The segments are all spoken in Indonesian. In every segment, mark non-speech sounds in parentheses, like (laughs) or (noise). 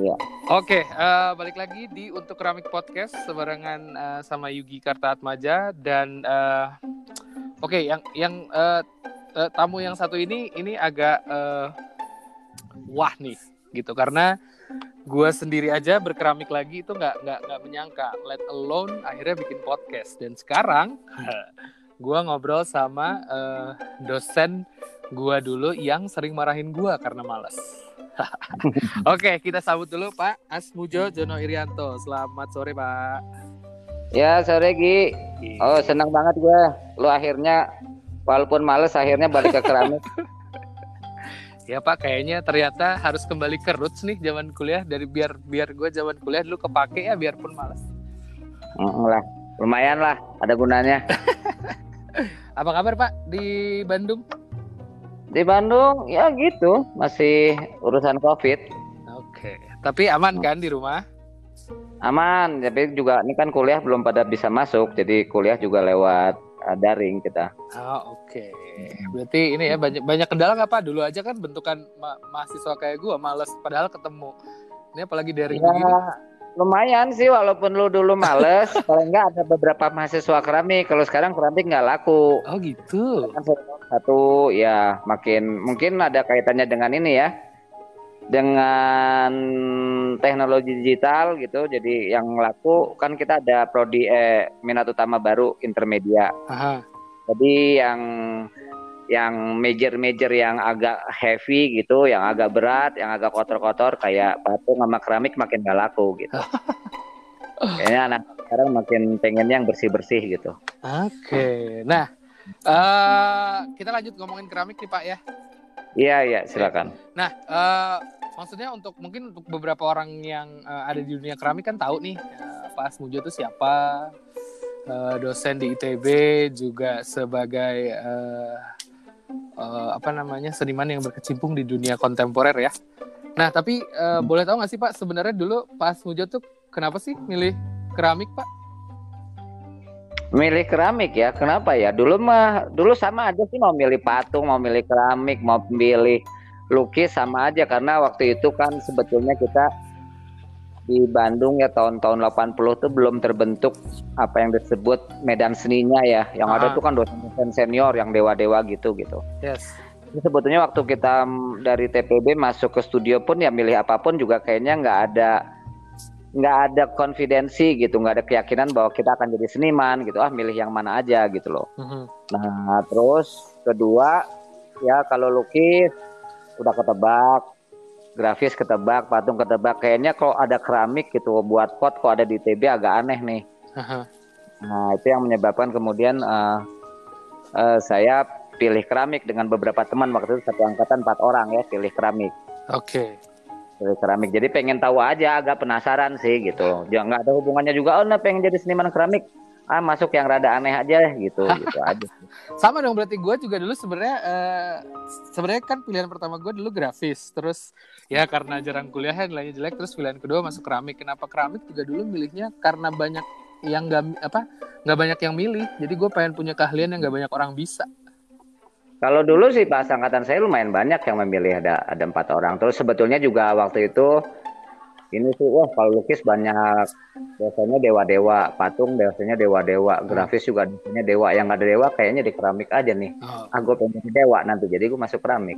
Ya. Oke, uh, balik lagi di untuk keramik podcast sebarengan uh, sama Yugi Karta Atmaja dan uh, oke okay, yang yang uh, uh, tamu yang satu ini ini agak uh, wah nih gitu. Karena gue sendiri aja berkeramik lagi itu nggak nggak nggak menyangka. Let alone akhirnya bikin podcast. Dan sekarang (laughs) gue ngobrol sama uh, dosen gue dulu yang sering marahin gue karena males Oke, kita sambut dulu Pak Asmujo Jono Irianto. Selamat sore Pak. Ya sore Gi. Oh senang banget gue. Lu akhirnya walaupun males akhirnya balik ke keramik. (laughs) ya Pak, kayaknya ternyata harus kembali ke roots nih zaman kuliah dari biar biar gue zaman kuliah dulu kepake ya biarpun males. Mm, lah, lumayan lah, ada gunanya. (laughs) Apa kabar Pak di Bandung? Di Bandung ya gitu, masih urusan Covid. Oke, tapi aman kan di rumah? Aman, tapi juga ini kan kuliah belum pada bisa masuk, jadi kuliah juga lewat uh, daring kita. Oh, oke. Okay. Berarti ini ya banyak banyak kendala nggak Pak? Dulu aja kan bentukan ma mahasiswa kayak gua males padahal ketemu. Ini apalagi daring ya, begini. Lumayan sih walaupun lu dulu males, (laughs) kalau enggak ada beberapa mahasiswa keramik. Kalau sekarang keramik nggak laku. Oh gitu. Kan satu ya makin mungkin ada kaitannya dengan ini ya dengan teknologi digital gitu jadi yang laku kan kita ada prodi eh, minat utama baru intermedia Aha. jadi yang yang major-major yang agak heavy gitu yang agak berat yang agak kotor-kotor kayak patung sama keramik makin gak laku gitu (laughs) kayaknya anak sekarang makin pengen yang bersih-bersih gitu oke okay. nah Uh, kita lanjut ngomongin keramik nih Pak ya. Iya iya silakan. Nah uh, maksudnya untuk mungkin untuk beberapa orang yang uh, ada di dunia keramik kan tahu nih uh, Pak Asmujo itu siapa, uh, dosen di ITB juga sebagai uh, uh, apa namanya seniman yang berkecimpung di dunia kontemporer ya. Nah tapi uh, boleh tahu nggak sih Pak sebenarnya dulu Pak Asmujo tuh kenapa sih milih keramik Pak? Milih keramik ya, kenapa ya? Dulu mah, dulu sama aja sih mau milih patung, mau milih keramik, mau milih lukis sama aja karena waktu itu kan sebetulnya kita di Bandung ya tahun-tahun 80 tuh belum terbentuk apa yang disebut medan seninya ya. Yang ah. ada tuh kan dosen-dosen senior yang dewa-dewa gitu gitu. Yes. Jadi sebetulnya waktu kita dari TPB masuk ke studio pun ya milih apa pun juga kayaknya nggak ada nggak ada konfidensi gitu nggak ada keyakinan bahwa kita akan jadi seniman gitu. Ah milih yang mana aja gitu loh. Mm-hmm. nah terus kedua ya kalau lukis udah ketebak. Grafis ketebak patung ketebak. Kayaknya kalau ada keramik gitu buat pot kok ada di TB agak aneh nih. Uh-huh. nah itu yang menyebabkan kemudian uh, uh, saya pilih keramik dengan beberapa teman. Waktu itu satu angkatan empat orang ya pilih keramik. Oke. okay keramik. Jadi pengen tahu aja, agak penasaran sih gitu. Jangan nggak ada hubungannya juga. Oh, nah pengen jadi seniman keramik. Ah masuk yang rada aneh aja gitu, gitu (laughs) aja. Sama dong berarti gue juga dulu sebenarnya uh, sebenarnya kan pilihan pertama gue dulu grafis. Terus ya karena jarang kuliah nilainya jelek. Terus pilihan kedua masuk keramik. Kenapa keramik juga dulu milihnya karena banyak yang nggak apa nggak banyak yang milih. Jadi gue pengen punya keahlian yang nggak banyak orang bisa. Kalau dulu sih pas angkatan saya lumayan banyak yang memilih ada ada empat orang. Terus sebetulnya juga waktu itu ini sih wah kalau lukis banyak biasanya dewa-dewa, patung biasanya dewa-dewa, hmm. grafis juga biasanya dewa. Yang ada dewa kayaknya di keramik aja nih. Oh. Ah gue pengen dewa nanti jadi gue masuk keramik.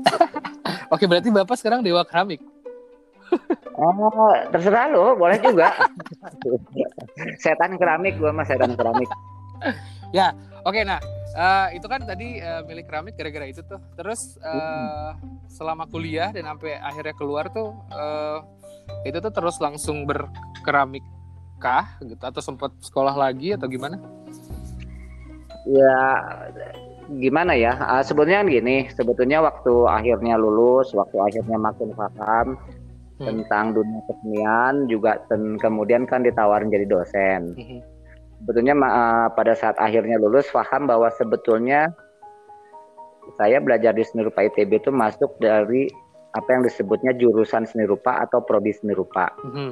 (laughs) Oke berarti bapak sekarang dewa keramik. Oh, terserah lo, boleh juga. (laughs) setan keramik gue mas setan keramik. ya, oke okay, nah Uh, itu kan tadi uh, milik keramik gara-gara itu tuh. Terus uh, selama kuliah dan sampai akhirnya keluar tuh uh, itu tuh terus langsung berkeramik kah gitu atau sempat sekolah lagi atau gimana? Ya gimana ya? Uh, sebetulnya kan gini, sebetulnya waktu akhirnya lulus, waktu akhirnya makin paham hmm. tentang dunia kesenian juga dan kemudian kan ditawarin jadi dosen. Hmm sebetulnya uh, pada saat akhirnya lulus paham bahwa sebetulnya saya belajar di seni rupa ITB itu masuk dari apa yang disebutnya jurusan seni rupa atau prodi seni rupa. Mm-hmm.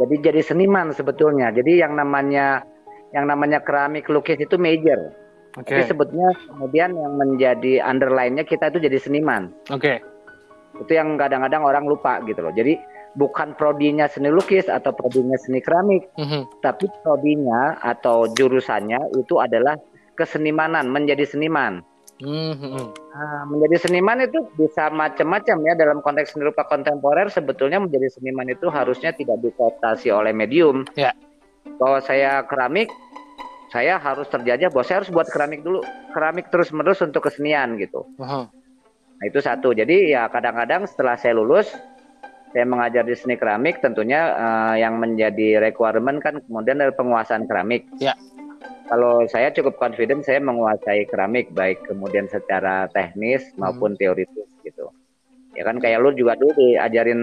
Jadi jadi seniman sebetulnya. Jadi yang namanya yang namanya keramik lukis itu major. Okay. Tapi sebetulnya kemudian yang menjadi underline-nya kita itu jadi seniman. Oke. Okay. Itu yang kadang-kadang orang lupa gitu loh. Jadi bukan prodinya seni lukis atau prodinya seni keramik, Mhm. tapi prodinya atau jurusannya itu adalah kesenimanan, menjadi seniman. Mhm. Nah, menjadi seniman itu bisa macam-macam ya dalam konteks seni rupa kontemporer sebetulnya menjadi seniman itu harusnya tidak dikooptasi oleh medium. Ya. Bahwa saya keramik, saya harus terjajah bahwa saya harus buat keramik dulu, keramik terus-menerus untuk kesenian gitu. Aha. Nah, itu satu. Jadi ya kadang-kadang setelah saya lulus saya mengajar di seni keramik tentunya eh, yang menjadi requirement kan kemudian dari penguasaan keramik. Ya. Kalau saya cukup confident saya menguasai keramik baik kemudian secara teknis Hmm. maupun teoritis gitu. Ya kan kayak lu juga dulu diajarin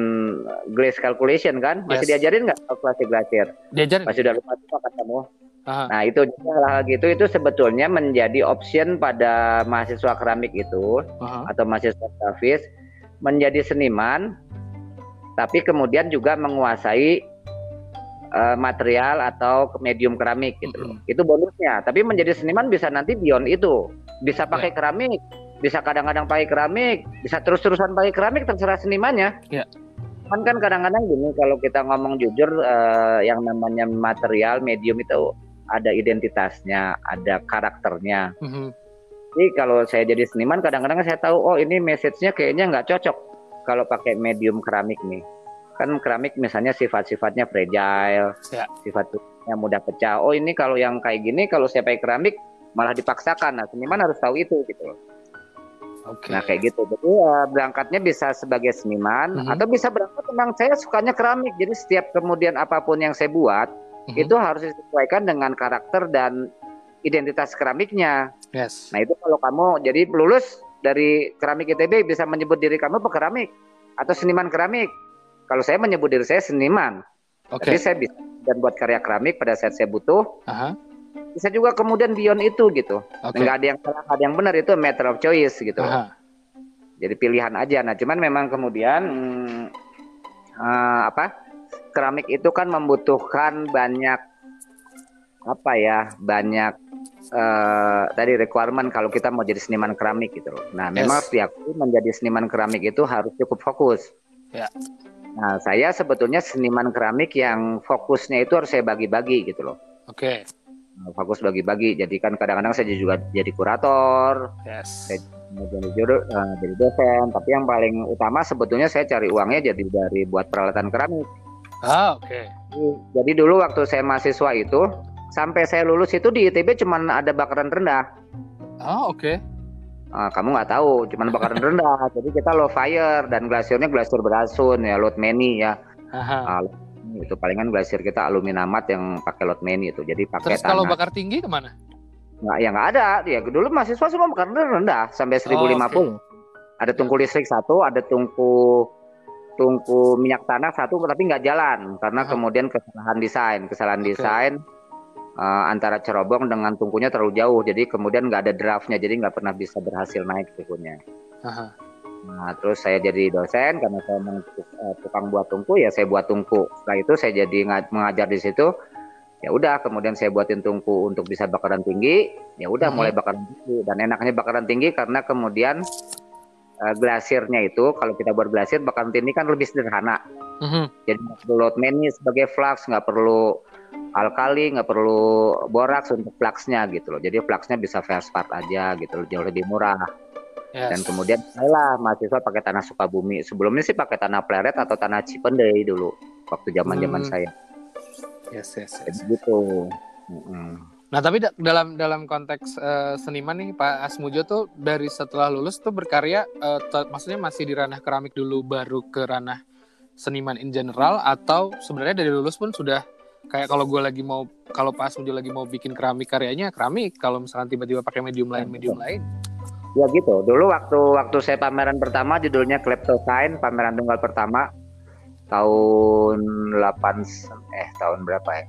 glaze calculation kan? Masih Yes. diajarin nggak kalkulasi glacier? Diajarin. Masih udah lupa tuh. Aha. Nah itu hal gitu itu sebetulnya menjadi option pada mahasiswa keramik itu Aha. atau mahasiswa grafis menjadi seniman tapi kemudian juga menguasai eh, material atau medium keramik gitu loh. Itu bonusnya. Tapi menjadi seniman bisa nanti beyond itu. Bisa pakai keramik, bisa kadang-kadang pakai keramik, bisa terus-terusan pakai keramik terserah senimannya. Ya. Kan kan kadang-kadang gini kalau kita ngomong jujur eh, yang namanya material medium itu ada identitasnya, ada karakternya. Mhm. Jadi kalau saya jadi seniman kadang-kadang saya tahu oh ini message-nya kayaknya nggak cocok kalau pakai medium keramik nih. Kan keramik misalnya sifat-sifatnya fragile, Ya. sifatnya mudah pecah. Oh ini kalau yang kayak gini kalau saya pakai keramik malah dipaksakan. Nah seniman harus tahu itu gitu. loh. Oke. Nah kayak gitu. Jadi eh, berangkatnya bisa sebagai seniman Mhm. atau bisa berangkat memang saya sukanya keramik. Jadi setiap kemudian apa pun yang saya buat Mhm. itu harus disesuaikan dengan karakter dan identitas keramiknya. Yes. Nah itu kalau kamu jadi lulus dari keramik ITB bisa menyebut diri kamu pekeramik atau seniman keramik. Kalau saya menyebut diri saya seniman, Oke. tapi saya bisa dan buat karya keramik pada saat saya butuh. Aha. Bisa juga kemudian beyond itu gitu. Oke. Nggak ada yang salah, ada yang benar itu matter of choice gitu. Aha. Jadi pilihan aja. Nah cuman memang kemudian hmm, eh, apa keramik itu kan membutuhkan banyak apa ya banyak eh, tadi requirement kalau kita mau jadi seniman keramik gitu loh. Nah memang Yes. harus diakui menjadi seniman keramik itu harus cukup fokus. Ya. Nah saya sebetulnya seniman keramik yang fokusnya itu harus saya bagi-bagi gitu loh. Oke. Nah, Fokus bagi-bagi. Jadi kan kadang-kadang saya juga jadi kurator, Yes. Saya- jadi juru, eh, jadi dosen. Tapi yang paling utama sebetulnya saya cari uangnya jadi dari buat peralatan keramik. Ah, oke. Jadi dulu waktu saya mahasiswa itu sampai saya lulus itu di ITB cuman ada bakaran rendah. Ah, oke. Ah, kamu nggak tahu, cuman bakaran rendah. (laughs) Jadi kita low fire dan glasirnya glasir berasun ya, load many ya. Aha. Ah, itu palingan glasir kita aluminiumat yang pakai load many itu. Jadi pakai Terus kalau tanah. bakar tinggi ke mana? Nggak, ya nggak ada. Ya dulu mahasiswa semua bakaran rendah sampai 1050. Ada tungku listrik satu, ada tungku tungku minyak tanah satu, tapi nggak jalan karena Aha. kemudian kesalahan desain, kesalahan Oke. desain eh, antara cerobong dengan tungkunya terlalu jauh, jadi kemudian nggak ada draftnya, jadi nggak pernah bisa berhasil naik tungkunya. Aha. Nah, terus saya jadi dosen karena saya eh, tukang buat tungku, ya saya buat tungku. Setelah itu saya jadi nga- mengajar di situ. Ya udah, kemudian saya buatin tungku untuk bisa bakaran tinggi. Ya udah, Mhm. mulai bakaran tinggi. Dan enaknya bakaran tinggi karena kemudian eh, glasirnya itu kalau kita buat glasir bakaran tinggi kan lebih sederhana. Mhm. Jadi perlu load many sebagai flux, nggak perlu alkali, nggak perlu boraks untuk fluxnya gitu loh. Jadi fluxnya bisa feldspar aja gitu loh, jauh lebih murah. Yes. Dan kemudian lah mahasiswa pakai tanah Sukabumi. Sebelumnya sih pakai tanah Pleret atau tanah Cipendei dulu waktu zaman-zaman Hmm. saya. yes, yes, yes. Gitu. Mm-mm. Nah, tapi da- dalam dalam konteks eh, seniman nih Pak Asmujo tuh dari setelah lulus tuh berkarya te- maksudnya masih di ranah keramik dulu baru ke ranah seniman in general atau sebenarnya dari lulus pun sudah kayak kalau gue lagi mau kalau Pak Asmujo lagi mau bikin keramik karyanya keramik kalau misalkan tiba-tiba pakai medium lain medium lain Ya gitu. Dulu waktu waktu saya pameran pertama judulnya Kleptosign, pameran tunggal pertama tahun 8 eh tahun berapa ya?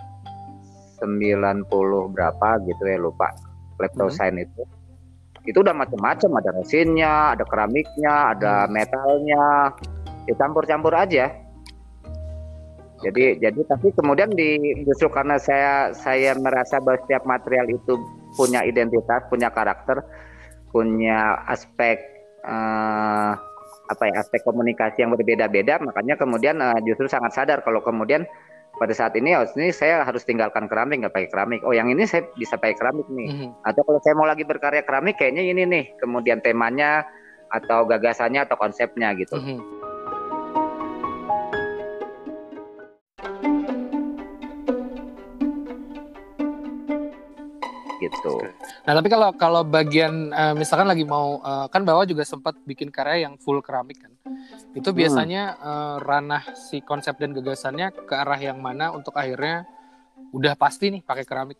90 berapa gitu ya lupa. Kleptosign itu. Itu udah macam-macam, ada resinnya, ada keramiknya, ada metalnya. Dicampur-campur aja. Jadi jadi tapi kemudian di justru karena saya saya merasa bahwa setiap material itu punya identitas, punya karakter, punya aspek eh, apa ya aspek komunikasi yang berbeda-beda makanya kemudian uh, justru sangat sadar kalau kemudian pada saat ini oh ini saya harus tinggalkan keramik nggak pakai keramik oh yang ini saya bisa pakai keramik nih mm-hmm. atau kalau saya mau lagi berkarya keramik kayaknya ini nih kemudian temanya atau gagasannya atau konsepnya gitu mm-hmm. Gitu. Nah tapi kalau kalau bagian uh, misalkan lagi mau uh, kan bawa juga sempat bikin karya yang full keramik kan, itu hmm. biasanya hmm. uh, ranah si konsep dan gagasannya ke arah yang mana untuk akhirnya udah pasti nih pakai keramik.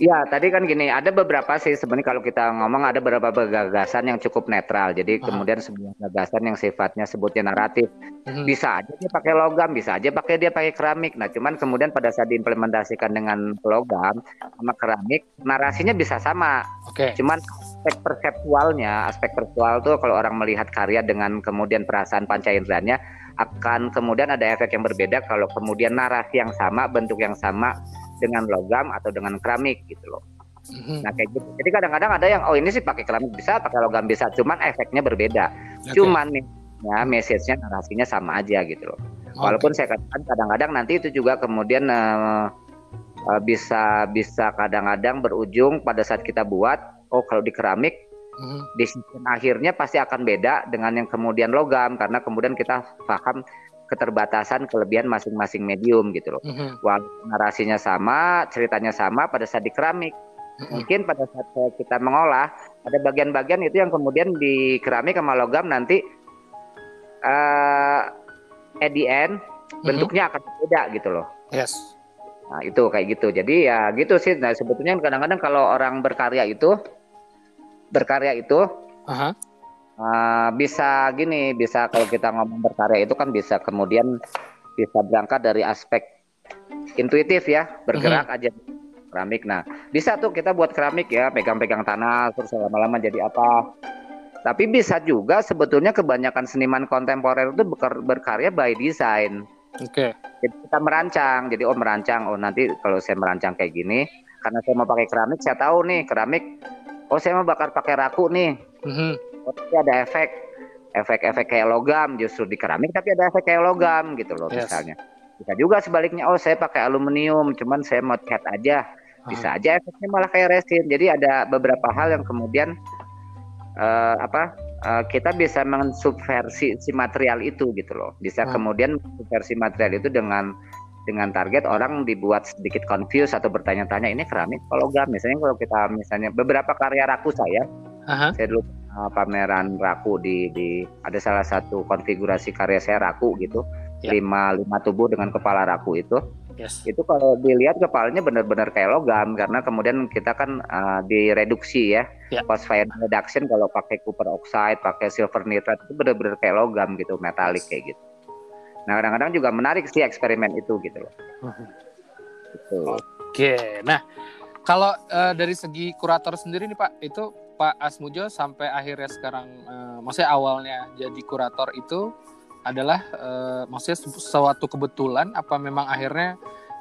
Ya, tadi kan gini, ada beberapa sih sebenarnya kalau kita ngomong ada beberapa gagasan yang cukup netral. Jadi uh kemudian sebuah gagasan yang sifatnya sebutnya naratif. Uh-huh. Bisa aja dia pakai logam, bisa aja pakai dia pakai keramik. Nah, cuman kemudian pada saat diimplementasikan dengan logam sama keramik, narasinya bisa sama. Oke. Okay. Cuman aspek perseptualnya, aspek perseptual tuh kalau orang melihat karya dengan kemudian perasaan panca inderanya akan kemudian ada efek yang berbeda kalau kemudian narasi yang sama, bentuk yang sama dengan logam atau dengan keramik gitu loh. Mm-hmm. Nah kayak gitu. Jadi kadang-kadang ada yang oh ini sih pakai keramik bisa, pakai logam bisa, cuman efeknya berbeda. Okay. Cuman ya message-nya narasinya sama aja gitu loh. Okay. Walaupun saya katakan kadang-kadang nanti itu juga kemudian uh, uh, bisa bisa kadang-kadang berujung pada saat kita buat oh kalau di keramik mm-hmm. decision akhirnya pasti akan beda dengan yang kemudian logam karena kemudian kita paham keterbatasan kelebihan masing-masing medium gitu loh. Mm-hmm. Walaupun narasinya sama, ceritanya sama pada saat di keramik. Mm-hmm. Mungkin pada saat kita mengolah ada bagian-bagian itu yang kemudian di keramik sama logam nanti uh, at the end mm-hmm. bentuknya akan beda gitu loh. Yes. Nah, itu kayak gitu. Jadi ya gitu sih. Nah, sebetulnya kadang-kadang kalau orang berkarya itu berkarya itu uh-huh Uh, bisa gini, bisa kalau kita ngomong berkarya itu kan bisa kemudian bisa berangkat dari aspek intuitif ya, bergerak mm -hmm. aja keramik. Nah, bisa tuh kita buat keramik ya, pegang-pegang tanah terus lama-lama jadi apa. Tapi bisa juga sebetulnya kebanyakan seniman kontemporer itu berkarya by design. Oke. Okay. Jadi kita merancang. Jadi oh merancang, oh nanti kalau saya merancang kayak gini, karena saya mau pakai keramik, saya tahu nih keramik. Oh saya mau bakar pakai raku nih. Mm -hmm tapi ada efek efek-efek kayak logam justru di keramik tapi ada efek kayak logam gitu loh yes. misalnya bisa juga sebaliknya oh saya pakai aluminium cuman saya mau cat aja bisa aja efeknya malah kayak resin jadi ada beberapa hal yang kemudian uh, apa uh, kita bisa mensubversi si material itu gitu loh bisa hmm. kemudian subversi material itu dengan dengan target orang dibuat sedikit confused atau bertanya-tanya ini keramik atau logam misalnya kalau kita misalnya beberapa karya raku saya uh-huh. saya dulu uh, pameran raku di di ada salah satu konfigurasi karya saya raku gitu yeah. lima lima tubuh dengan kepala raku itu yes. itu kalau dilihat kepalanya benar-benar kayak logam karena kemudian kita kan uh, direduksi ya yeah. post fire reduction kalau pakai copper oxide pakai silver nitrate itu benar-benar kayak logam gitu metalik kayak gitu nah kadang-kadang juga menarik sih eksperimen itu gitu loh gitu. oke nah kalau uh, dari segi kurator sendiri nih Pak, itu Pak Asmujo sampai akhirnya sekarang uh, maksudnya awalnya jadi kurator itu adalah uh, maksudnya suatu kebetulan apa memang akhirnya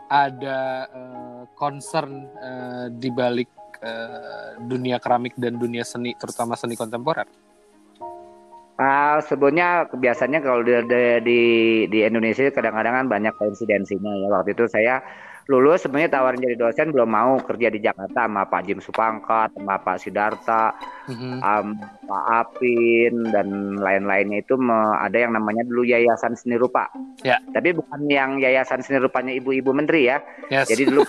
ada uh, concern uh, di balik uh, dunia keramik dan dunia seni terutama seni kontemporer? Uh, sebenarnya biasanya kalau di, di di Indonesia kadang-kadang kan banyak koinsidensinya ya. Waktu itu saya lulus sebenarnya tawarin jadi dosen belum mau kerja di Jakarta sama Pak Jim Supangkat, sama Pak Sidarta, mm-hmm. um, Pak Apin dan lain-lainnya itu me, ada yang namanya dulu Yayasan Seni Rupa. Yeah. Tapi bukan yang Yayasan Seni Rupanya Ibu-Ibu Menteri ya. Yes. Jadi dulu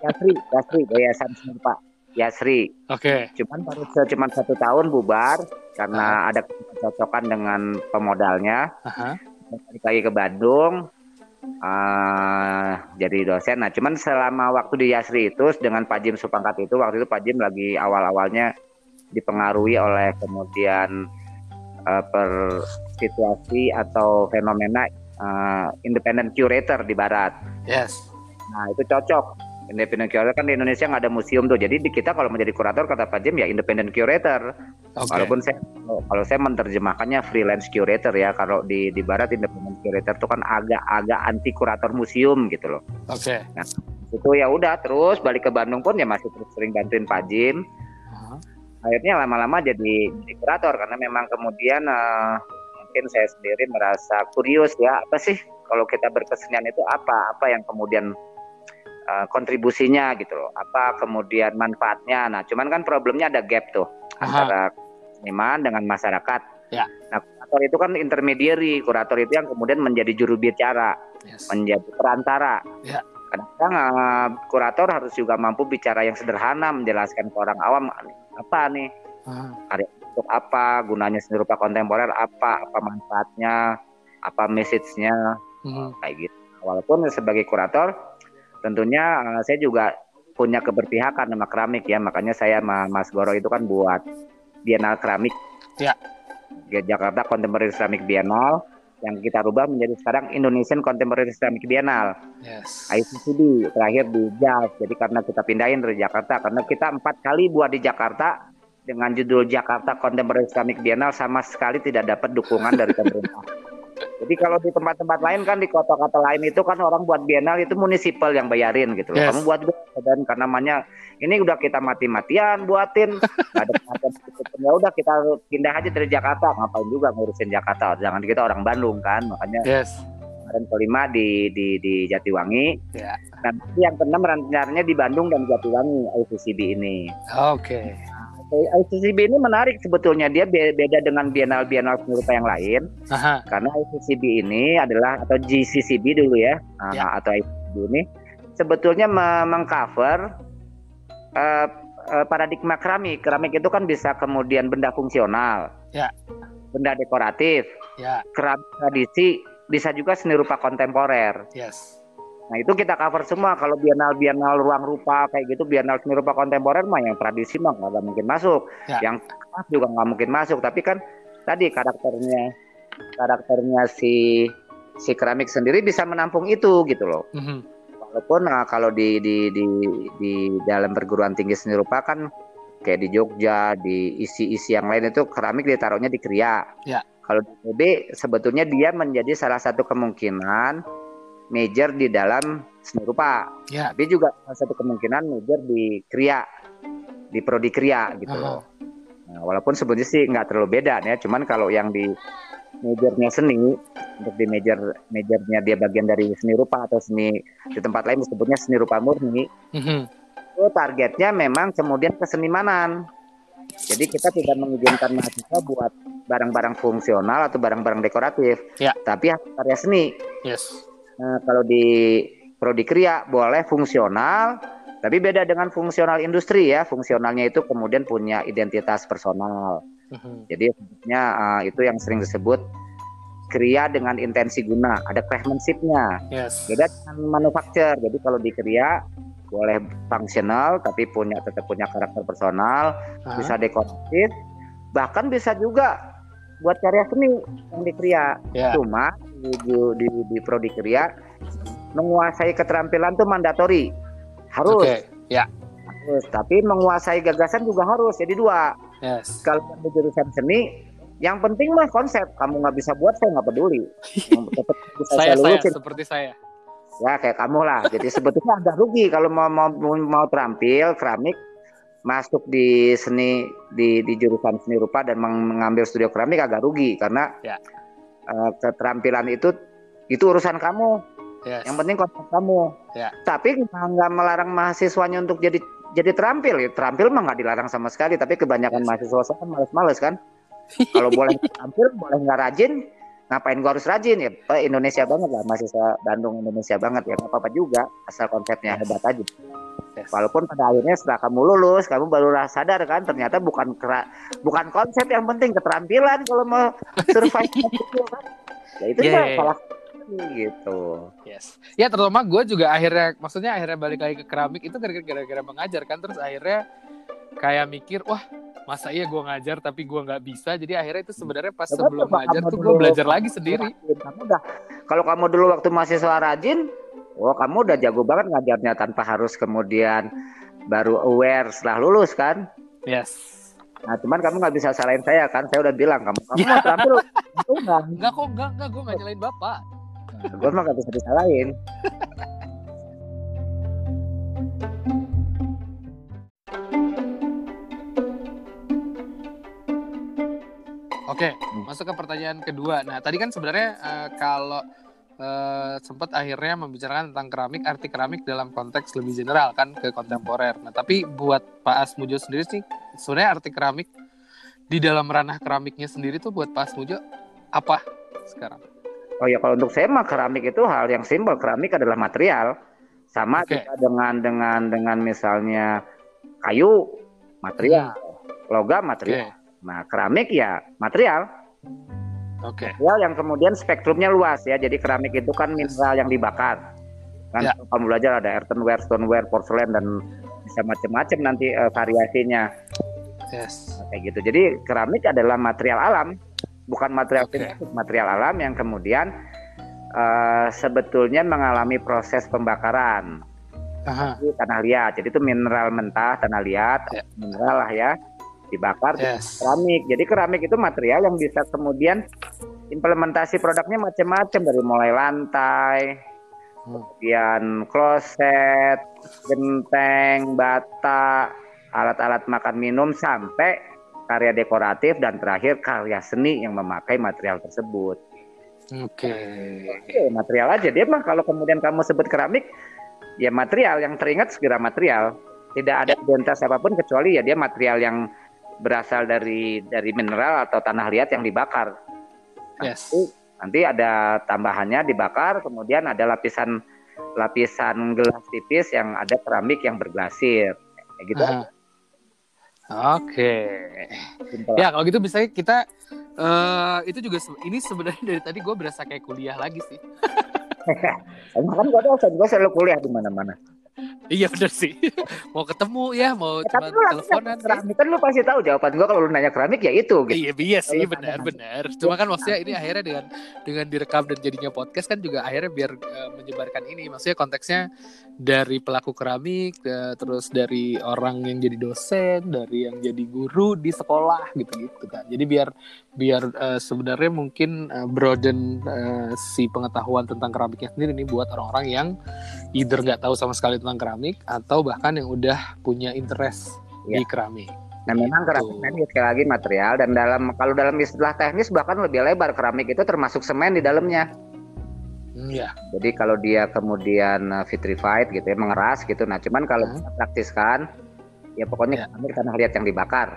Yasri, Yasri Yayasan Seni Rupa. Yasri. Oke. Okay. Cuman baru cuman satu tahun bubar karena uh-huh. ada kecocokan dengan pemodalnya. Uh-huh. lagi ke Bandung, uh, jadi dosen. Nah, cuman selama waktu di Yasri itu dengan Pak Jim Supangkat itu waktu itu Pak Jim lagi awal-awalnya dipengaruhi oleh kemudian uh, per situasi atau fenomena uh, independent curator di Barat. Yes. Nah, itu cocok independent curator kan di Indonesia nggak ada museum tuh. Jadi di kita kalau menjadi kurator kata Pak Jim ya independent curator. Okay. Walaupun saya kalau saya menerjemahkannya freelance curator ya. Kalau di di barat independent curator itu kan agak-agak anti kurator museum gitu loh. Oke. Okay. Nah, itu ya udah terus balik ke Bandung pun ya masih terus sering bantuin Pak Jim. Uh-huh. akhirnya lama-lama jadi, jadi kurator karena memang kemudian uh, mungkin saya sendiri merasa kurius ya apa sih kalau kita berkesenian itu apa apa yang kemudian uh, kontribusinya gitu loh apa kemudian manfaatnya nah cuman kan problemnya ada gap tuh Aha. antara seniman dengan masyarakat. Ya. nah kurator itu kan intermediary. Kurator itu yang kemudian menjadi juru bicara yes. menjadi perantara. Ya. Kadang-kadang uh, kurator harus juga mampu bicara yang sederhana menjelaskan ke orang awam apa nih? Hmm. karya untuk apa? Gunanya seni rupa kontemporer apa? Apa manfaatnya? Apa message-nya? Hmm. kayak gitu. Walaupun sebagai kurator tentunya uh, saya juga punya keberpihakan sama keramik ya. Makanya saya sama Mas Goro itu kan buat Biennale keramik ya Jakarta Contemporary Ceramic Biennale yang kita rubah menjadi sekarang Indonesian Contemporary Ceramic Biennale. Yes. ICCB terakhir di JAS. Jadi karena kita pindahin dari Jakarta, karena kita empat kali buat di Jakarta dengan judul Jakarta Contemporary Ceramic Biennale sama sekali tidak dapat dukungan dari (laughs) pemerintah. Jadi kalau di tempat-tempat lain kan di kota-kota lain itu kan orang buat bienal itu munisipal yang bayarin gitu loh. Yes. Kamu buat dan karena namanya ini udah kita mati-matian buatin ada ya udah kita pindah aja dari Jakarta ngapain juga ngurusin Jakarta jangan kita orang Bandung kan makanya yes. kemarin kelima di di di Jatiwangi yeah. dan yang keenam rencananya di Bandung dan Jatiwangi ICCB ini oke okay. ICCB ini menarik sebetulnya dia beda dengan bienal-bienal penyurupa yang lain Aha. karena ICCB ini adalah atau GCCB dulu ya, nah, ya. atau ICCB ini sebetulnya mengcover uh, uh, paradigma keramik keramik itu kan bisa kemudian benda fungsional ya. benda dekoratif ya. keramik tradisi bisa juga seni rupa kontemporer yes Nah itu kita cover semua. Kalau bienal-bienal ruang rupa kayak gitu, bienal seni rupa kontemporer mah yang tradisi mah nggak mungkin masuk. Ya. Yang keras juga nggak mungkin masuk. Tapi kan tadi karakternya karakternya si si keramik sendiri bisa menampung itu gitu loh. Mm -hmm. Walaupun nah, kalau di, di di di dalam perguruan tinggi seni rupa kan kayak di Jogja, di isi-isi yang lain itu keramik ditaruhnya di Kriya. Ya. Kalau di PB sebetulnya dia menjadi salah satu kemungkinan major di dalam seni rupa. Ya. Tapi juga satu kemungkinan major di kriya, di prodi kriya gitu loh. Nah, walaupun sebenarnya sih nggak terlalu beda ya, cuman kalau yang di majornya seni untuk di major majornya dia bagian dari seni rupa atau seni di tempat lain disebutnya seni rupa murni. Mm-hmm. Itu targetnya memang kemudian kesenimanan. Jadi kita tidak mengizinkan mahasiswa buat barang-barang fungsional atau barang-barang dekoratif, ya. tapi karya seni. Yes. Nah, kalau di prodi kriya boleh fungsional, tapi beda dengan fungsional industri ya. Fungsionalnya itu kemudian punya identitas personal. Uh-huh. Jadi sebetulnya uh, itu yang sering disebut kriya dengan intensi guna, ada craftsmanship-nya. Yes. Beda dengan manufacture. Jadi kalau di kriya boleh fungsional tapi punya tetap punya karakter personal, uh-huh. bisa dekoratif, bahkan bisa juga buat karya seni yang di Kriya. Yeah. Cuma di, di, di prodi Kriya menguasai keterampilan tuh mandatori. Harus. Okay. Ya. Harus. Tapi menguasai gagasan juga harus. Jadi dua. Yes. Kalau di jurusan seni, yang penting mah konsep. Kamu nggak bisa buat, saya nggak peduli. (laughs) Bisa saya, saya, saya seperti saya. Ya kayak kamu lah. Jadi sebetulnya agak rugi kalau mau mau mau terampil keramik masuk di seni di di jurusan seni rupa dan mengambil studio keramik agak rugi karena ya. uh, keterampilan itu itu urusan kamu. Yes. Yang penting konsep kamu. Ya. Tapi nggak melarang mahasiswanya untuk jadi jadi terampil. Ya, terampil mah nggak dilarang sama sekali. Tapi kebanyakan yes. mahasiswa kan males-males kan. Kalau boleh (laughs) terampil, boleh nggak rajin, ngapain gua harus rajin ya? Indonesia banget lah mahasiswa Bandung Indonesia banget ya. Nggak apa-apa juga asal konsepnya yes. hebat aja. Yes. Walaupun pada akhirnya setelah kamu lulus, kamu baru sadar kan ternyata bukan kera, bukan konsep yang penting keterampilan kalau mau survive. Ya (laughs) itu yeah, yeah. salah gitu. Yes. Ya terutama gue juga akhirnya, maksudnya akhirnya balik lagi ke keramik itu gara-gara mengajar kan, terus akhirnya kayak mikir, wah masa iya gue ngajar tapi gue nggak bisa, jadi akhirnya itu sebenarnya pas Coba sebelum ngajar tuh gue belajar lagi sendiri. Kamu udah, kalau kamu dulu waktu mahasiswa rajin, oh kamu udah jago banget ngajarnya tanpa harus kemudian baru aware setelah lulus kan? Yes. Nah, cuman kamu nggak bisa salahin saya kan? Saya udah bilang kamu kamu mau terampil (laughs) enggak? Enggak kok, enggak, enggak, gue nggak nyalain bapak. (laughs) Gue mah nggak bisa disalahin. Oke, masuk ke pertanyaan kedua. Nah, tadi kan sebenarnya uh, kalau uh, sempat akhirnya membicarakan tentang keramik, arti keramik dalam konteks lebih general kan ke kontemporer. Nah, tapi buat Pak Asmujo sendiri sih, sebenarnya arti keramik di dalam ranah keramiknya sendiri tuh buat Pak Asmujo apa sekarang? Oh ya, kalau untuk saya mah keramik itu hal yang simpel. Keramik adalah material. Sama okay. dengan dengan dengan misalnya kayu material, logam material. Okay Nah, keramik ya material. Oke. Okay. Material yang kemudian spektrumnya luas ya. Jadi keramik itu kan mineral yang dibakar. Kan ya. kamu belajar ada earthenware, stoneware, porcelain dan bisa macam-macam nanti uh, variasinya. Yes. Nah, kayak gitu. Jadi keramik adalah material alam, bukan material okay. material alam yang kemudian uh, sebetulnya mengalami proses pembakaran. Aha. tanah liat. Jadi itu mineral mentah, tanah liat, yeah. mineral lah ya dibakar yes. keramik. Jadi keramik itu material yang bisa kemudian implementasi produknya macam-macam dari mulai lantai, hmm. kemudian kloset, genteng, bata, alat-alat makan minum sampai karya dekoratif dan terakhir karya seni yang memakai material tersebut. Oke. Okay. Oke, material aja. Dia mah kalau kemudian kamu sebut keramik, ya material yang teringat segera material. Tidak ada identitas apa pun kecuali ya dia material yang berasal dari dari mineral atau tanah liat yang dibakar. Yes. Nanti, nanti ada tambahannya dibakar, kemudian ada lapisan lapisan gelas tipis yang ada keramik yang berglasir, kayak gitu. Uh. Oke. Okay. Ya kalau gitu bisa kita uh, itu juga ini sebenarnya dari tadi gue berasa kayak kuliah lagi sih. (laughs) Emang kan gue dosen, gue selalu kuliah di mana-mana. Iya bener sih. (laughs) mau ketemu ya, mau ya, cuma teleponan. Keramik kan lu pasti tahu jawaban gua kalau lu nanya keramik ya itu gitu. Iya, iya sih benar benar. Cuma kan maksudnya ini akhirnya dengan dengan direkam dan jadinya podcast kan juga akhirnya biar uh, menyebarkan ini. Maksudnya konteksnya dari pelaku keramik terus dari orang yang jadi dosen, dari yang jadi guru di sekolah gitu-gitu kan. Jadi biar biar uh, sebenarnya mungkin uh, broaden uh, si pengetahuan tentang keramiknya sendiri ini buat orang-orang yang either nggak tahu sama sekali tentang keramik atau bahkan yang udah punya interest ya. di keramik. Nah memang gitu. keramik tadi sekali lagi material dan dalam kalau dalam istilah teknis bahkan lebih lebar keramik itu termasuk semen di dalamnya. Ya. Jadi kalau dia kemudian vitrified gitu ya mengeras gitu. Nah cuman kalau hmm. praktiskan ya pokoknya ya. keramik tanah liat yang dibakar.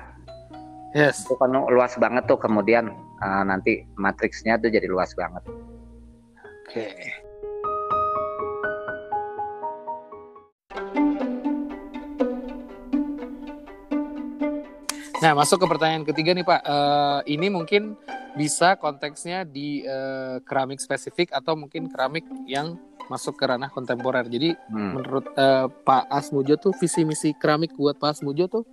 Yes. Itu kan luas banget tuh kemudian uh, nanti matriksnya tuh jadi luas banget. Oke. Okay. Nah, masuk ke pertanyaan ketiga nih Pak. Uh, ini mungkin bisa konteksnya di uh, keramik spesifik atau mungkin keramik yang masuk ke ranah kontemporer. Jadi hmm. menurut uh, Pak Asmujo tuh visi misi keramik buat Pak Asmujo tuh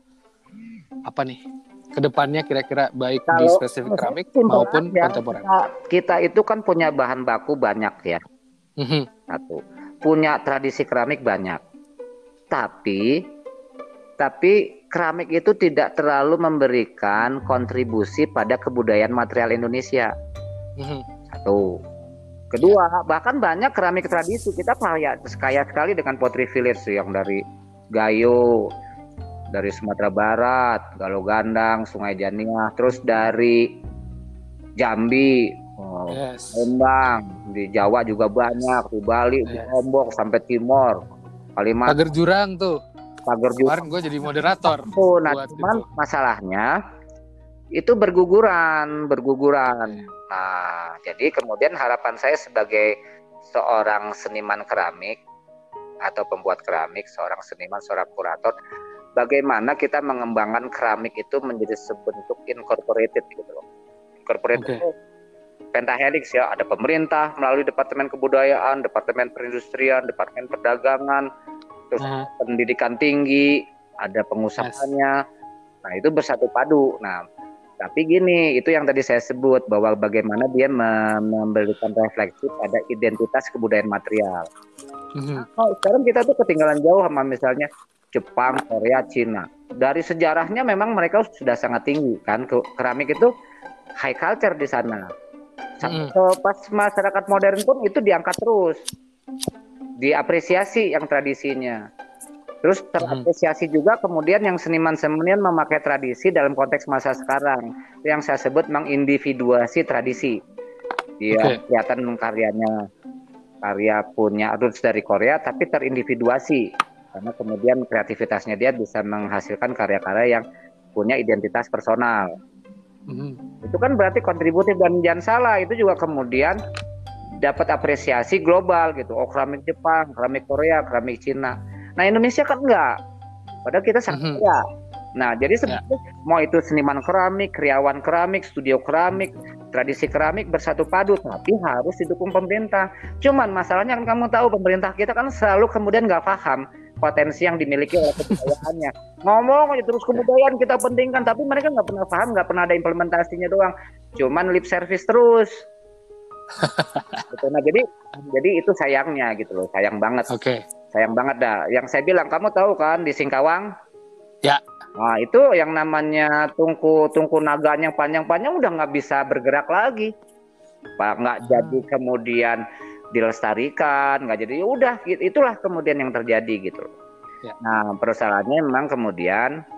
apa nih? Ke depannya kira-kira baik Kalau, di spesifik keramik maupun ya, kontemporer. Kita, kita itu kan punya bahan baku banyak ya. Mm-hmm. Satu, punya tradisi keramik banyak. Tapi tapi keramik itu tidak terlalu memberikan kontribusi pada kebudayaan material Indonesia. Mm-hmm. Satu. Kedua, bahkan banyak keramik tradisi kita kaya, kaya sekali dengan pottery village yang dari Gayo, dari Sumatera Barat, Galo Gandang, Sungai Jania, terus dari Jambi, oh, yes. di Jawa juga banyak, di Bali, yes. di Lombok sampai Timor, Kalimantan. Pagar Jurang tuh pagar juga. Kemarin gue jadi moderator. Oh, nah cuman itu. masalahnya itu berguguran, berguguran. Nah, jadi kemudian harapan saya sebagai seorang seniman keramik atau pembuat keramik, seorang seniman, seorang kurator, bagaimana kita mengembangkan keramik itu menjadi sebentuk incorporated gitu loh. Incorporated okay. itu pentahelix ya, ada pemerintah melalui Departemen Kebudayaan, Departemen Perindustrian, Departemen Perdagangan, terus uh. pendidikan tinggi, ada pengusahanya. Yes. Nah, itu bersatu padu. Nah, tapi gini, itu yang tadi saya sebut bahwa bagaimana dia memberikan refleksi pada identitas kebudayaan material. Mm-hmm. Nah, sekarang kita tuh ketinggalan jauh sama misalnya Jepang, Korea, Cina. Dari sejarahnya memang mereka sudah sangat tinggi kan. Keramik itu high culture di sana. Sampai mm. pas masyarakat modern pun itu diangkat terus diapresiasi yang tradisinya. Terus terapresiasi juga kemudian yang seniman-seniman memakai tradisi dalam konteks masa sekarang. Itu yang saya sebut mengindividuasi tradisi. Dia okay. kelihatan karyanya karya punya roots dari Korea tapi terindividuasi karena kemudian kreativitasnya dia bisa menghasilkan karya-karya yang punya identitas personal. Mm. Itu kan berarti kontributif dan jangan salah itu juga kemudian dapat apresiasi global gitu. Oh keramik Jepang, keramik Korea, keramik Cina Nah Indonesia kan enggak. Padahal kita sangat mm -hmm. Nah jadi ya. sebenarnya yeah. mau itu seniman keramik, kriawan keramik, studio keramik, tradisi keramik bersatu padu, tapi harus didukung pemerintah. Cuman masalahnya kan kamu tahu pemerintah kita kan selalu kemudian nggak paham potensi yang dimiliki oleh kebudayaannya. Ngomong aja terus kebudayaan kita pentingkan, tapi mereka nggak pernah paham, nggak pernah ada implementasinya doang. Cuman lip service terus. Gitu. Nah jadi jadi itu sayangnya gitu loh, sayang banget. Oke. Okay sayang banget dah. Yang saya bilang kamu tahu kan di Singkawang? Ya. Nah itu yang namanya tungku tungku naganya panjang-panjang udah nggak bisa bergerak lagi. Pak nggak hmm. jadi kemudian dilestarikan nggak jadi ya udah itulah kemudian yang terjadi gitu. Ya. Nah persoalannya memang kemudian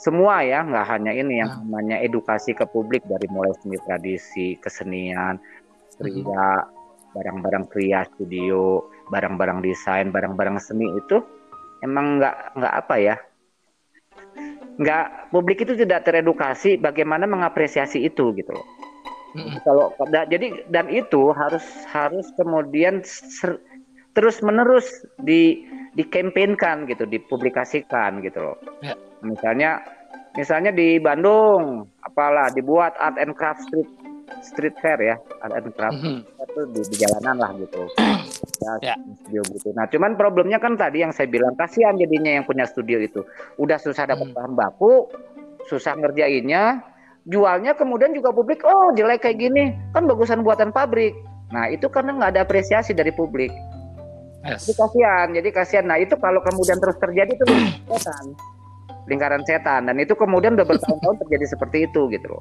semua ya nggak hanya ini yang hmm. namanya edukasi ke publik dari mulai seni tradisi kesenian kriya hmm. barang-barang kriya studio barang-barang desain, barang-barang seni itu emang nggak nggak apa ya nggak publik itu tidak teredukasi bagaimana mengapresiasi itu gitu loh. Mm-hmm. Kalau jadi dan itu harus harus kemudian ser, terus menerus di dikampanykan gitu, dipublikasikan gitu loh. Yeah. Misalnya misalnya di Bandung apalah dibuat art and craft street street fair ya and craft mm-hmm. itu di, di jalanan lah gitu ya, studio gitu. Nah, cuman problemnya kan tadi yang saya bilang kasihan jadinya yang punya studio itu. Udah susah dapat hmm. bahan baku, susah ngerjainnya, jualnya kemudian juga publik oh jelek kayak gini, kan bagusan buatan pabrik. Nah, itu karena nggak ada apresiasi dari publik. Yes. Jadi kasihan, jadi kasihan. Nah, itu kalau kemudian terus terjadi itu setan. (clears throat) Lingkaran setan dan itu kemudian udah bertahun-tahun terjadi seperti itu gitu loh.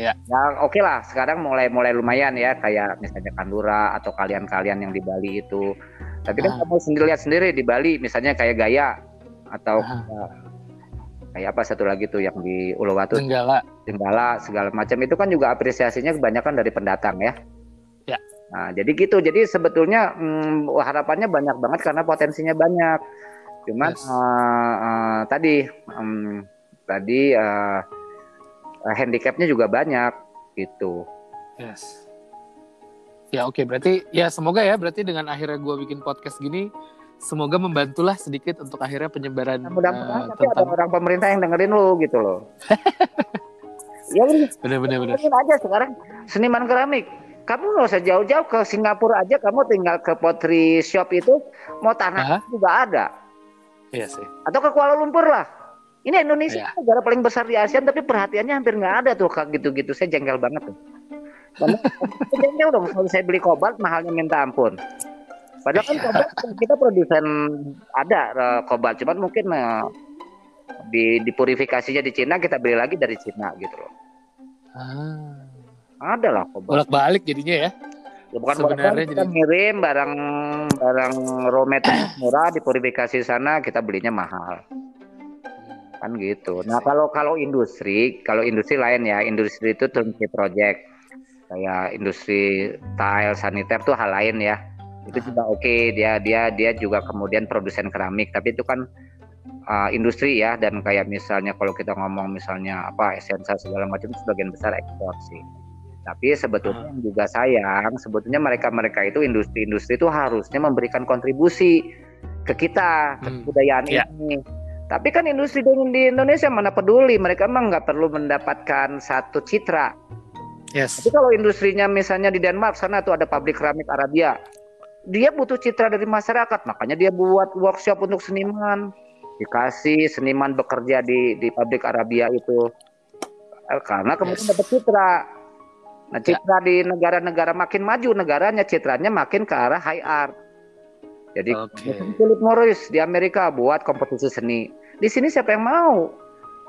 Ya. Ya oke okay lah. Sekarang mulai mulai lumayan ya kayak misalnya Kandura atau kalian-kalian yang di Bali itu. Tapi kan ah. kamu sendiri lihat sendiri di Bali misalnya kayak Gaya atau ah. kayak apa satu lagi tuh yang di Uluwatu. Jenggala. Jenggala segala macam itu kan juga apresiasinya kebanyakan dari pendatang ya. Ya. Nah, jadi gitu. Jadi sebetulnya hmm, harapannya banyak banget karena potensinya banyak. Cuman yes. uh, uh, tadi um, tadi uh, uh, handicapnya juga banyak gitu. Yes. Ya oke okay. berarti ya semoga ya berarti dengan akhirnya gue bikin podcast gini semoga membantulah sedikit untuk akhirnya penyebaran. Nah, mudah-mudahan uh, tentang... ada orang pemerintah yang dengerin lo gitu loh. (laughs) ya benar-benar benar. aja sekarang seniman keramik. Kamu nggak usah jauh-jauh ke Singapura aja, kamu tinggal ke pottery shop itu mau tanah uh-huh. juga ada. Iya sih. Atau ke Kuala Lumpur lah ini Indonesia ya. negara paling besar di ASEAN tapi perhatiannya hampir nggak ada tuh kak gitu-gitu. Saya jengkel banget tuh. (laughs) Jengkel dong kalau saya beli kobalt mahalnya minta ampun. Padahal kan kobalt kita produsen ada uh, kobalt, cuman mungkin uh, di dipurifikasinya di Cina kita beli lagi dari Cina gitu loh. Ah. Ada lah kobalt. Bolak-balik jadinya ya. Ya bukan sebenarnya kita jadi... ngirim barang barang raw material murah dipurifikasi sana kita belinya mahal kan gitu. Nah kalau kalau industri, kalau industri lain ya, industri itu turnkey project, kayak industri tile, saniter tuh hal lain ya. Itu juga oke, okay. dia dia dia juga kemudian produsen keramik, tapi itu kan uh, industri ya dan kayak misalnya kalau kita ngomong misalnya apa esensa segala macam sebagian besar ekspor sih. Tapi sebetulnya yang juga sayang, sebetulnya mereka-mereka itu industri-industri itu harusnya memberikan kontribusi ke kita, ke hmm. kebudayaan yeah. ini tapi kan industri di Indonesia mana peduli, mereka emang nggak perlu mendapatkan satu citra. Yes. Tapi kalau industrinya misalnya di Denmark sana tuh ada pabrik keramik Arabia, dia butuh citra dari masyarakat, makanya dia buat workshop untuk seniman, dikasih seniman bekerja di di pabrik Arabia itu, eh, karena kemudian yes. dapat citra. Nah ya. citra ya. di negara-negara makin maju negaranya citranya makin ke arah high art. Jadi okay. Philip Morris di Amerika buat kompetisi seni. Di sini siapa yang mau?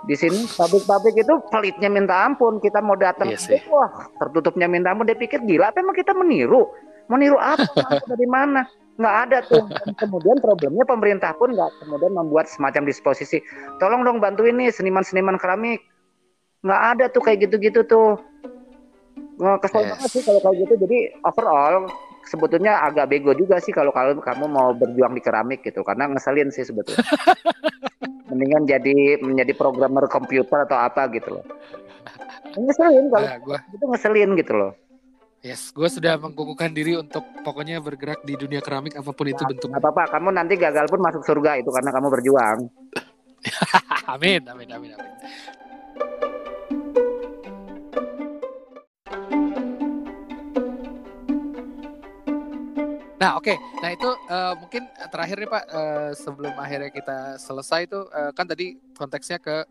Di sini pabrik-pabrik itu pelitnya minta ampun. Kita mau datang, yes, iya wah tertutupnya minta ampun. Dia pikir gila, apa emang kita meniru? Meniru apa? (laughs) dari mana? nggak ada tuh Dan kemudian problemnya pemerintah pun nggak kemudian membuat semacam disposisi tolong dong bantuin nih seniman-seniman keramik nggak ada tuh kayak gitu-gitu tuh kesel Yes. banget sih kalau kayak gitu jadi overall sebetulnya agak bego juga sih kalau kalau kamu mau berjuang di keramik gitu karena ngeselin sih sebetulnya (laughs) mendingan jadi menjadi programmer komputer atau apa gitu loh ngeselin kalau Nah, gua itu ngeselin gitu loh yes, gua sudah mengukuhkan diri untuk pokoknya bergerak di dunia keramik apa pun itu bentuknya. nggak apa-apa kamu nanti gagal pun masuk surga itu karena kamu berjuang (laughs) amin, amin, amin, amin. Nah, oke. Nah, itu eh, mungkin terakhir nih Pak eh, sebelum akhirnya kita selesai itu eh, kan tadi konteksnya ke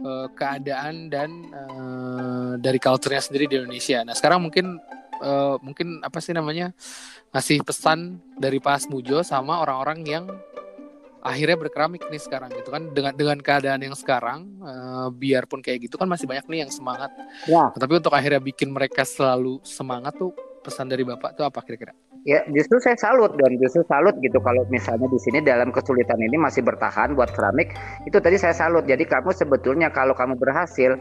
eh, keadaan dan eh, dari culture-nya sendiri di Indonesia. Nah, sekarang mungkin eh, mungkin apa sih namanya? ngasih pesan dari Pak Asmujo sama orang-orang yang akhirnya berkeramik nih sekarang gitu kan dengan dengan keadaan yang sekarang eh, biarpun kayak gitu kan masih banyak nih yang semangat ya tapi untuk akhirnya bikin mereka selalu semangat tuh pesan dari bapak tuh apa kira-kira Ya, justru saya salut dan justru salut gitu kalau misalnya di sini dalam kesulitan ini masih bertahan buat keramik. Itu tadi saya salut. Jadi kamu sebetulnya kalau kamu berhasil,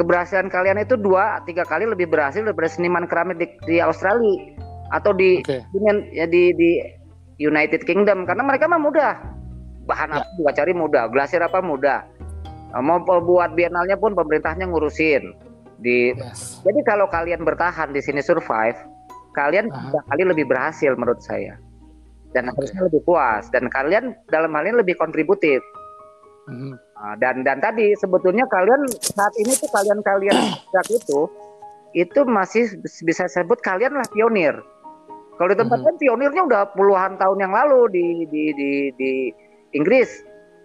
keberhasilan kalian itu dua tiga kali lebih berhasil daripada seniman keramik di, di Australia atau di dengan ya di di United Kingdom karena mereka mah mudah. Bahan Ya. apa juga cari mudah, glasir apa mudah. Mau buat bienalnya pun pemerintahnya ngurusin. Di yes. jadi kalau kalian bertahan di sini survive, kalian tiga kali lebih berhasil menurut saya. Dan Oke. harusnya lebih puas dan kalian dalam hal ini lebih kontributif. Mhm. Nah, dan dan tadi sebetulnya kalian saat ini tuh kalian-kalian (clears throat) gerak itu itu masih bisa sebut kalian lah pionir. Kalau di tempat Mhm. lain pionirnya udah puluhan tahun yang lalu di di di, di Inggris.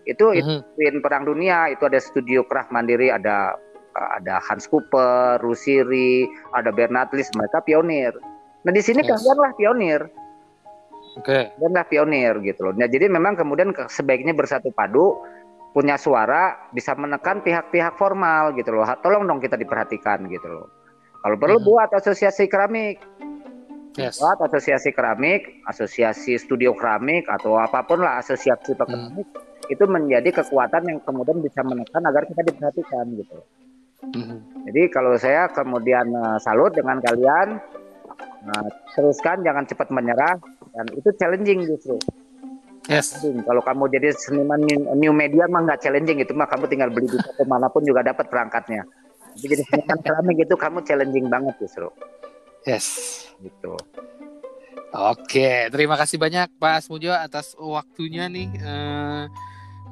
Itu itu Mhm. Queen Perang Dunia itu ada studio kerah mandiri ada ada Hans Cooper, Rusiri, ada Bernard Lis, mereka pionir. Nah di sini Yes. kalian lah pionir, Oke. kalian lah pionir gitu loh. Nah jadi memang kemudian ke- sebaiknya bersatu padu, punya suara, bisa menekan pihak-pihak formal gitu loh. Tolong dong kita diperhatikan gitu loh. Kalau perlu Mhm. buat asosiasi keramik, Yes. buat asosiasi keramik, asosiasi studio keramik atau apa pun lah asosiasi keramik itu menjadi kekuatan yang kemudian bisa menekan agar kita diperhatikan gitu. loh. Mhm. Jadi kalau saya kemudian eh, salut dengan kalian, eh, teruskan jangan cepat menyerah dan itu challenging justru. Yes. Kalau kamu jadi seniman new- media mah nggak challenging itu mah kamu tinggal beli di toko mana pun juga dapat perangkatnya. Tapi jadi seniman keramik itu kamu challenging banget justru Yes. gitu. Oke, terima kasih banyak Pak Asmujo atas waktunya nih. eh,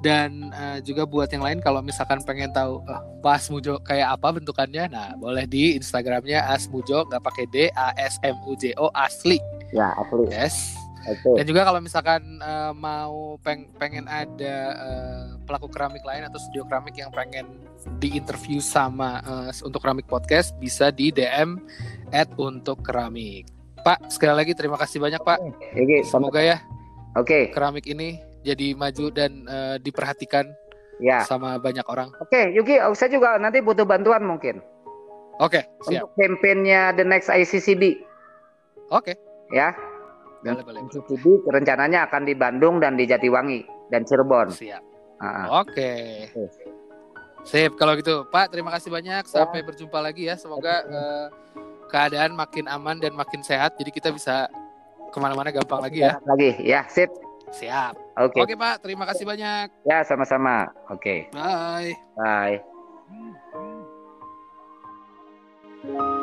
dan eh, juga buat yang lain kalau misalkan pengen tahu eh, Pak Asmujo kayak apa bentukannya, nah boleh di Instagramnya Asmujo nggak pakai D A S M U J O asli. Ya, asli. Yes. Oke. Dan juga kalau misalkan eh, mau peng- pengen ada eh, pelaku keramik lain atau studio keramik yang pengen diinterview sama eh, untuk keramik podcast bisa di DM at untuk keramik. Pak, sekali lagi terima kasih banyak Pak. Oke, Semoga ya Oke, keramik ini jadi maju dan eh, diperhatikan ya. sama banyak orang. Oke, Yuki, oh, saya juga nanti butuh bantuan mungkin Oke, siap. untuk kampanyenya The Next ICCB Oke, ya. boleh boleh. rencananya akan di Bandung dan di Jatiwangi dan Cirebon. Siap. Ah, Oke. Oke. Sip, kalau gitu Pak, terima kasih banyak. Sampai berjumpa lagi ya. Semoga eh, keadaan makin aman dan makin sehat. Jadi kita bisa ke mana-mana gampang lagi ya. Lagi, ya, sip. Siap. Oke. Okay. Pak. Terima kasih banyak. Ya, sama-sama. Oke. Okay. Bye. Bye. Hmm, hmm.